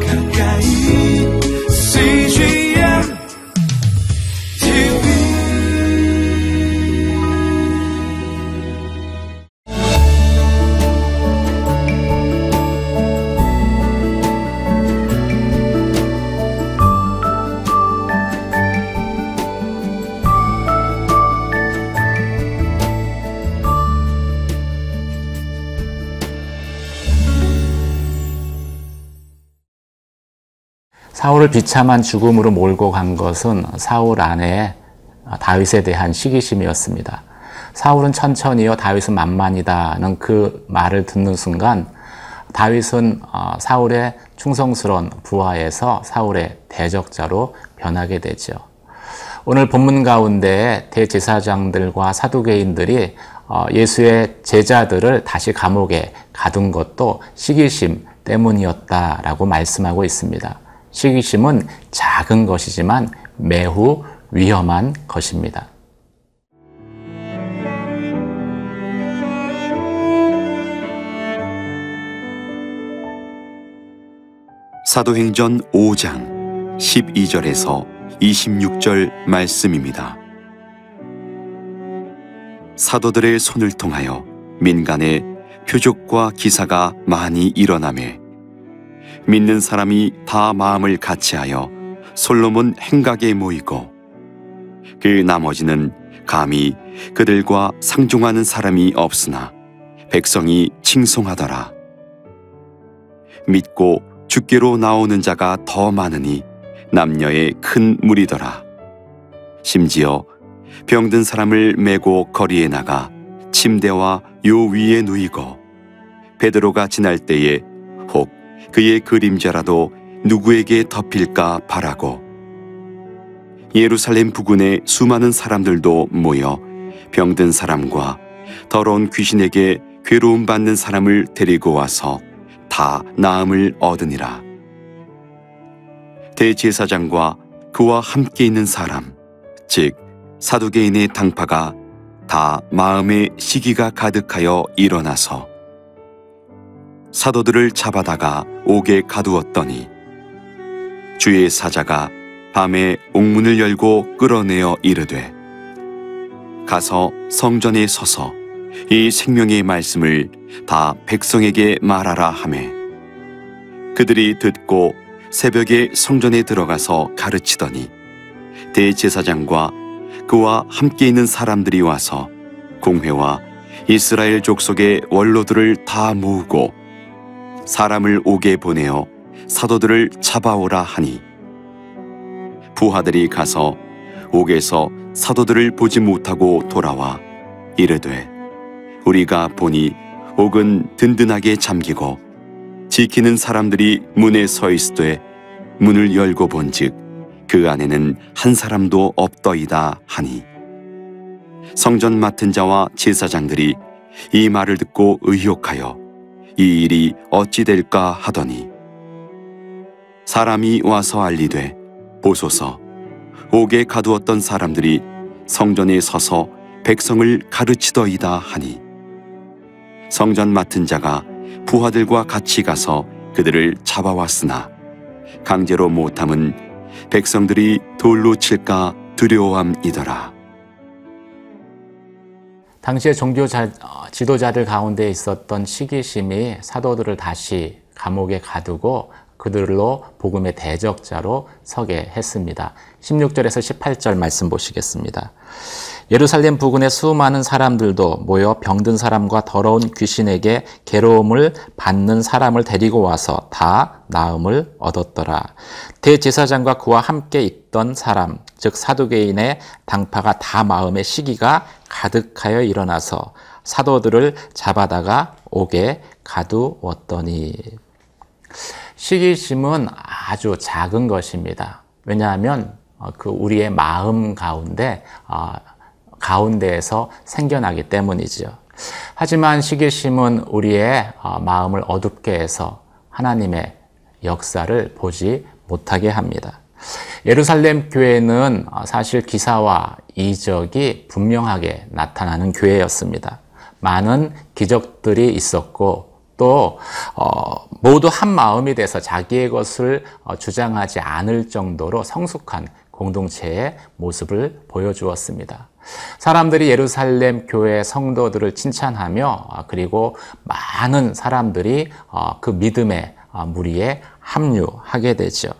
가까 사울을 비참한 죽음으로 몰고 간 것은 사울 아내 다윗에 대한 시기심이었습니다. 사울은 천천히요, 다윗은 만만이다는 그 말을 듣는 순간 다윗은 어, 사울의 충성스러운 부하에서 사울의 대적자로 변하게 되죠. 오늘 본문 가운데 대제사장들과 사두개인들이 어, 예수의 제자들을 다시 감옥에 가둔 것도 시기심 때문이었다라고 말씀하고 있습니다. 시기심은 작은 것이지만 매우 위험한 것입니다. 사도행전 5장 12절에서 26절 말씀입니다. 사도들의 손을 통하여 민간의 표적과 기사가 많이 일어나매 믿는 사람이 다 마음을 같이하여 솔로몬 행각에 모이고 그 나머지는 감히 그들과 상종하는 사람이 없으나 백성이 칭송하더라. 믿고 주께로 나오는 자가 더 많으니 남녀의 큰 무리더라. 심지어 병든 사람을 메고 거리에 나가 침대와 요 위에 누이고 베드로가 지날 때에 혹 그의 그림자라도 누구에게 덮일까 바라고 예루살렘 부근에 수많은 사람들도 모여 병든 사람과 더러운 귀신에게 괴로움 받는 사람을 데리고 와서 다 나음을 얻으니라. 대제사장과 그와 함께 있는 사람, 즉 사두개인의 당파가 다 마음에 시기가 가득하여 일어나서 사도들을 잡아다가 옥에 가두었더니 주의 사자가 밤에 옥문을 열고 끌어내어 이르되 가서 성전에 서서 이 생명의 말씀을 다 백성에게 말하라 하매 그들이 듣고 새벽에 성전에 들어가서 가르치더니 대제사장과 그와 함께 있는 사람들이 와서 공회와 이스라엘 족속의 원로들을 다 모으고 사람을 옥에 보내어 사도들을 잡아오라 하니 부하들이 가서 옥에서 사도들을 보지 못하고 돌아와 이르되 우리가 보니 옥은 든든하게 잠기고 지키는 사람들이 문에 서 있으되 문을 열고 본즉 그 안에는 한 사람도 없더이다 하니. 성전 맡은 자와 제사장들이 이 말을 듣고 의혹하여 이 일이 어찌 될까 하더니 사람이 와서 알리되 보소서 옥에 가두었던 사람들이 성전에 서서 백성을 가르치더이다 하니 성전 맡은 자가 부하들과 같이 가서 그들을 잡아왔으나 강제로 못함은 백성들이 돌로 칠까 두려워함이더라. 당시에 종교 자, 어, 지도자들 가운데 있었던 시기심이 사도들을 다시 감옥에 가두고 그들로 복음의 대적자로 서게 했습니다. 16절에서 18절 말씀 보시겠습니다. 예루살렘 부근의 수많은 사람들도 모여 병든 사람과 더러운 귀신에게 괴로움을 받는 사람을 데리고 와서 다 나음을 얻었더라. 대제사장과 그와 함께 있던 사람, 즉 사두개인의 당파가 다 마음의 시기가 가득하여 일어나서 사도들을 잡아다가 옥에 가두었더니 시기심은 아주 작은 것입니다. 왜냐하면 그 우리의 마음 가운데 가운데에서 생겨나기 때문이죠. 하지만 시기심은 우리의 마음을 어둡게 해서 하나님의 역사를 보지 못하게 합니다. 예루살렘 교회는 사실 기사와 이적이 분명하게 나타나는 교회였습니다. 많은 기적들이 있었고 또 어, 모두 한 마음이 돼서 자기의 것을 어, 주장하지 않을 정도로 성숙한 공동체의 모습을 보여주었습니다. 사람들이 예루살렘 교회 성도들을 칭찬하며 아, 그리고 많은 사람들이 어, 그 믿음의 어, 무리에 합류하게 되죠.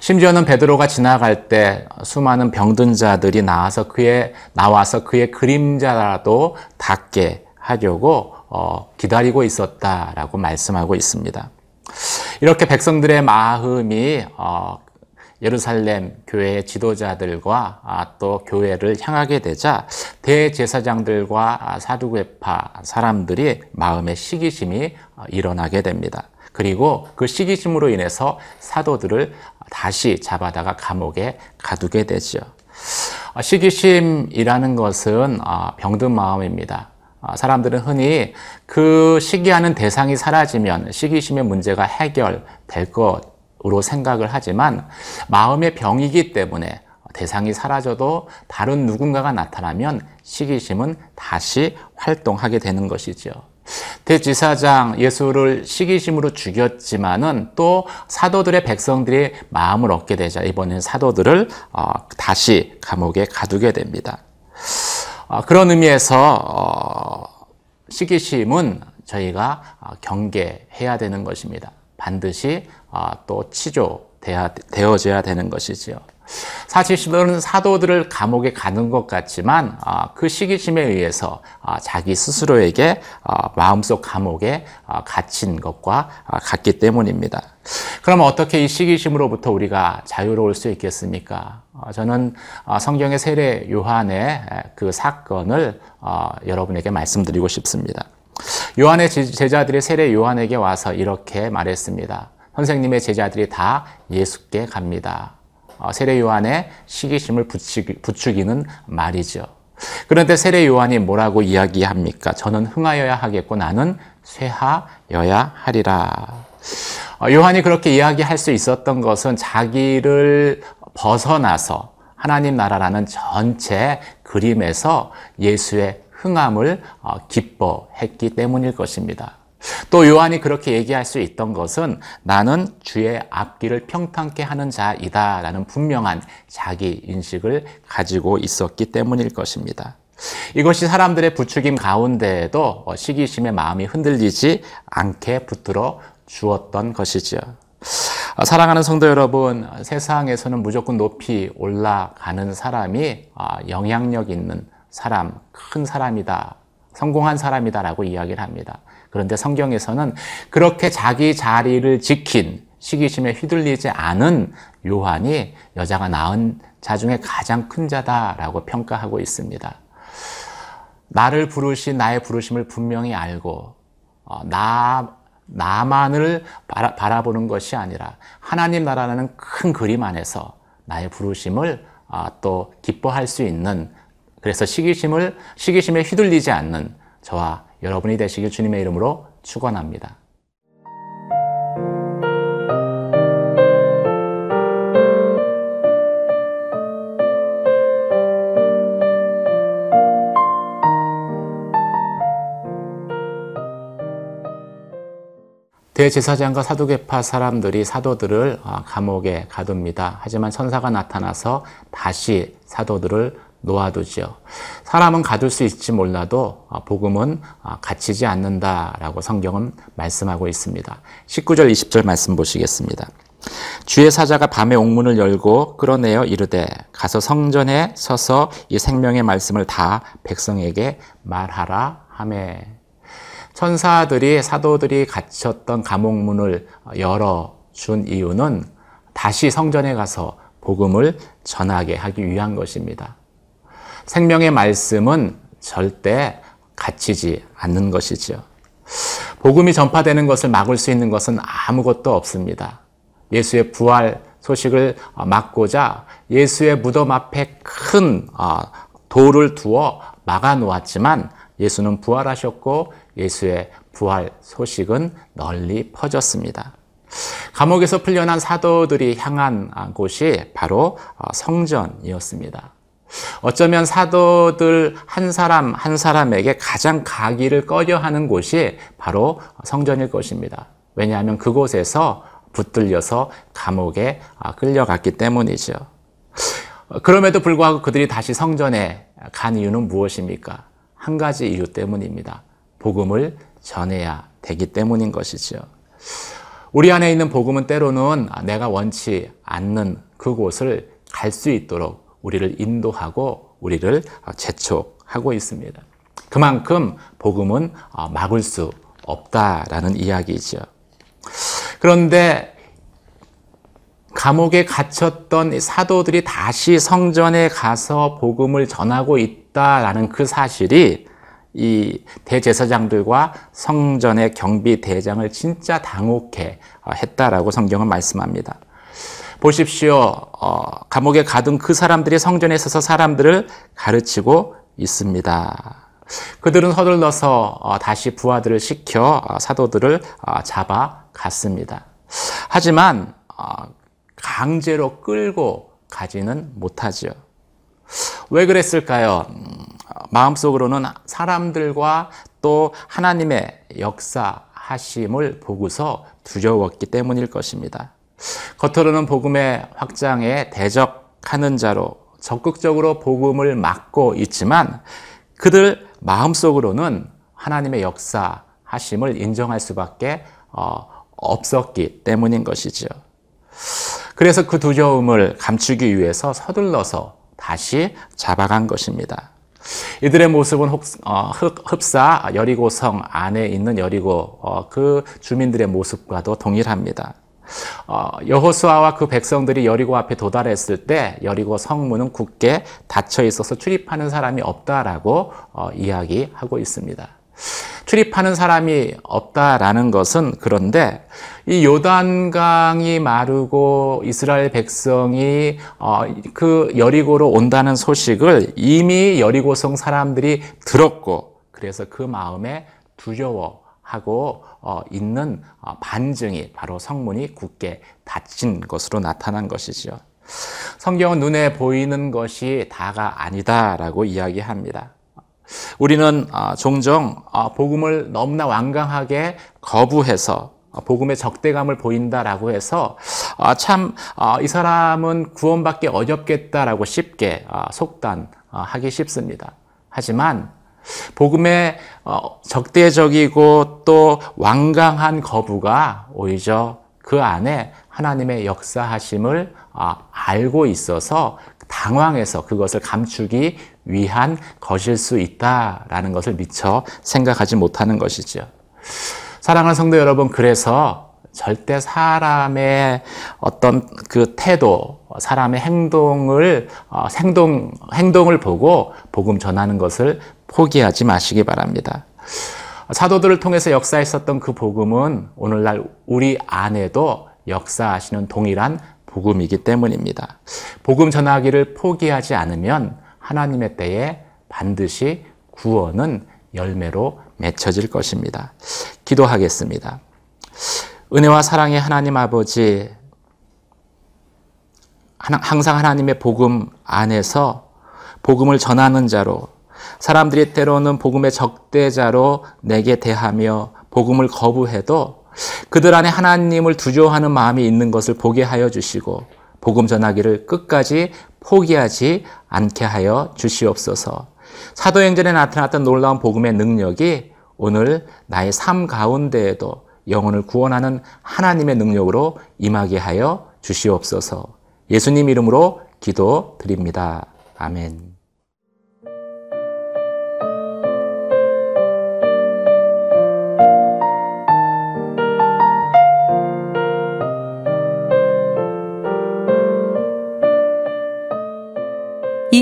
심지어는 베드로가 지나갈 때 수많은 병든 자들이 나와서 그의 나와서 그의 그림자라도 닿게 하려고 어, 기다리고 있었다라고 말씀하고 있습니다. 이렇게 백성들의 마음이 어, 예루살렘 교회의 지도자들과 아, 또 교회를 향하게 되자 대제사장들과 아, 사두개파 사람들이 마음의 시기심이 어, 일어나게 됩니다. 그리고 그 시기심으로 인해서 사도들을 다시 잡아다가 감옥에 가두게 되죠. 어, 시기심이라는 것은 어, 병든 마음입니다. 사람들은 흔히 그 시기하는 대상이 사라지면 시기심의 문제가 해결될 것 으로 생각을 하지만 마음의 병이기 때문에 대상이 사라져도 다른 누군가가 나타나면 시기심은 다시 활동하게 되는 것이죠. 대지사장 예수를 시기심으로 죽였지만은 또 사도들의 백성들이 마음을 얻게 되자 이번엔 사도들을 어, 다시 감옥에 가두게 됩니다. 어, 그런 의미에서 어, 시기심은 저희가 경계해야 되는 것입니다. 반드시 아, 또 치조되어져야 되는 것이지요. 사실 시도는 사도들을 감옥에 가는 것 같지만 아, 그 시기심에 의해서 아, 자기 스스로에게 마음속 감옥에 갇힌 것과 같기 때문입니다. 그럼 어떻게 이 시기심으로부터 우리가 자유로울 수 있겠습니까? 저는 성경의 세례 요한의 그 사건을 여러분에게 말씀드리고 싶습니다. 요한의 제자들이 세례 요한에게 와서 이렇게 말했습니다. 선생님의 제자들이 다 예수께 갑니다. 어, 세례 요한의 시기심을 부추기는 말이죠. 그런데 세례 요한이 뭐라고 이야기합니까? 저는 흥하여야 하겠고 나는 쇠하여야 하리라. 어, 요한이 그렇게 이야기할 수 있었던 것은 자기를 벗어나서 하나님 나라라는 전체 그림에서 예수의 흥함을 어, 기뻐했기 때문일 것입니다. 또 요한이 그렇게 얘기할 수 있던 것은 나는 주의 앞길을 평탄케 하는 자이다 라는 분명한 자기 인식을 가지고 있었기 때문일 것입니다. 이것이 사람들의 부추김 가운데에도 어, 시기심의 마음이 흔들리지 않게 붙들어 주었던 것이죠. 어, 사랑하는 성도 여러분, 세상에서는 무조건 높이 올라가는 사람이 영향력 있는 사람, 큰 사람이다, 성공한 사람이다라고 이야기를 합니다. 그런데 성경에서는 그렇게 자기 자리를 지킨 시기심에 휘둘리지 않은 요한이 여자가 낳은 자 중에 가장 큰 자다라고 평가하고 있습니다. 나를 부르신 나의 부르심을 분명히 알고 어, 나 나만을 바라, 보는 것이 아니라 하나님 나라라는 큰 그림 안에서 나의 부르심을 어, 또 기뻐할 수 있는 그래서 시기심을 시기심에 휘둘리지 않는 저와 여러분이 되시길 주님의 이름으로 축원합니다. 대제사장과 사두개파 사람들이 사도들을 아, 감옥에 가둡니다. 하지만 천사가 나타나서 다시 사도들을 놓아두지요. 사람은 가둘 수 있을지 몰라도 아, 복음은 아, 갇히지 않는다라고 성경은 말씀하고 있습니다. 19절 20절 말씀 보시겠습니다. 주의 사자가 밤에 옥문을 열고 끌어내어 이르되 가서 성전에 서서 이 생명의 말씀을 다 백성에게 말하라 하매 천사들이 사도들이 갇혔던 감옥문을 열어 준 이유는 다시 성전에 가서 복음을 전하게 하기 위한 것입니다. 생명의 말씀은 절대 갇히지 않는 것이지요. 복음이 전파되는 것을 막을 수 있는 것은 아무것도 없습니다. 예수의 부활 소식을 막고자 예수의 무덤 앞에 큰 어, 돌을 두어 막아 놓았지만 예수는 부활하셨고 예수의 부활 소식은 널리 퍼졌습니다. 감옥에서 풀려난 사도들이 향한 곳이 바로 어, 성전이었습니다. 어쩌면 사도들 한 사람 한 사람에게 가장 가기를 꺼려 하는 곳이 바로 성전일 것입니다. 왜냐하면 그곳에서 붙들려서 감옥에 아, 끌려갔기 때문이죠. 그럼에도 불구하고 그들이 다시 성전에 간 이유는 무엇입니까? 한 가지 이유 때문입니다. 복음을 전해야 되기 때문인 것이죠. 우리 안에 있는 복음은 때로는 내가 원치 않는 그곳을 갈 수 있도록 우리를 인도하고 우리를 재촉하고 있습니다. 그만큼 복음은 막을 수 없다라는 이야기죠. 그런데 감옥에 갇혔던 사도들이 다시 성전에 가서 복음을 전하고 있다라는 그 사실이 이 대제사장들과 성전의 경비 대장을 진짜 당혹해 했다라고 성경은 말씀합니다. 보십시오. 어, 감옥에 가둔 그 사람들이 성전에 서서 사람들을 가르치고 있습니다. 그들은 서둘러서 어, 다시 부하들을 시켜 어, 사도들을 어, 잡아 갔습니다. 하지만 어, 강제로 끌고 가지는 못하죠. 왜 그랬을까요? 음, 마음속으로는 사람들과 또 하나님의 역사하심을 보고서 두려웠기 때문일 것입니다. 겉으로는 복음의 확장에 대적하는 자로 적극적으로 복음을 막고 있지만 그들 마음속으로는 하나님의 역사하심을 인정할 수밖에 어, 없었기 때문인 것이죠. 그래서 그 두려움을 감추기 위해서 서둘러서 다시 잡아간 것입니다. 이들의 모습은 어, 흡사 여리고성 안에 있는 여리고 어, 그 주민들의 모습과도 동일합니다. 어, 여호수아와 그 백성들이 여리고 앞에 도달했을 때 여리고 성문은 굳게 닫혀 있어서 출입하는 사람이 없다라고 이야기하고 있습니다. 출입하는 사람이 없다라는 것은 그런데 이 요단강이 마르고 이스라엘 백성이 어, 그 여리고로 온다는 소식을 이미 여리고성 사람들이 들었고 그래서 그 마음에 두려워하고 어, 있는 어, 반증이 바로 성문이 굳게 닫힌 것으로 나타난 것이죠. 성경은 눈에 보이는 것이 다가 아니다라고 이야기합니다. 우리는 아, 종종 아, 복음을 너무나 완강하게 거부해서 아, 복음의 적대감을 보인다라고 해서 참 이 사람은 구원받기 어렵겠다라고 쉽게 속단하기 쉽습니다. 하지만 복음의 어, 적대적이고 또 완강한 거부가 오히려 그 안에 하나님의 역사하심을 알고 있어서 당황해서 그것을 감추기 위한 것일 수 있다라는 것을 미처 생각하지 못하는 것이죠. 사랑하는 성도 여러분, 그래서 절대 사람의 어떤 그 태도, 사람의 행동을, 어, 행동, 행동을 보고 복음 전하는 것을 포기하지 마시기 바랍니다. 사도들을 통해서 역사했었던 그 복음은 오늘날 우리 안에도 역사하시는 동일한 복음이기 때문입니다. 복음 전하기를 포기하지 않으면 하나님의 때에 반드시 구원은 열매로 맺혀질 것입니다. 기도하겠습니다. 은혜와 사랑의 하나님 아버지, 항상 하나님의 복음 안에서 복음을 전하는 자로 사람들이 때로는 복음의 적대자로 내게 대하며 복음을 거부해도 그들 안에 하나님을 두려워하는 마음이 있는 것을 보게 하여 주시고 복음 전하기를 끝까지 포기하지 않게 하여 주시옵소서. 사도행전에 나타났던 놀라운 복음의 능력이 오늘 나의 삶 가운데에도 영혼을 구원하는 하나님의 능력으로 임하게 하여 주시옵소서. 예수님 이름으로 기도 드립니다. 아멘.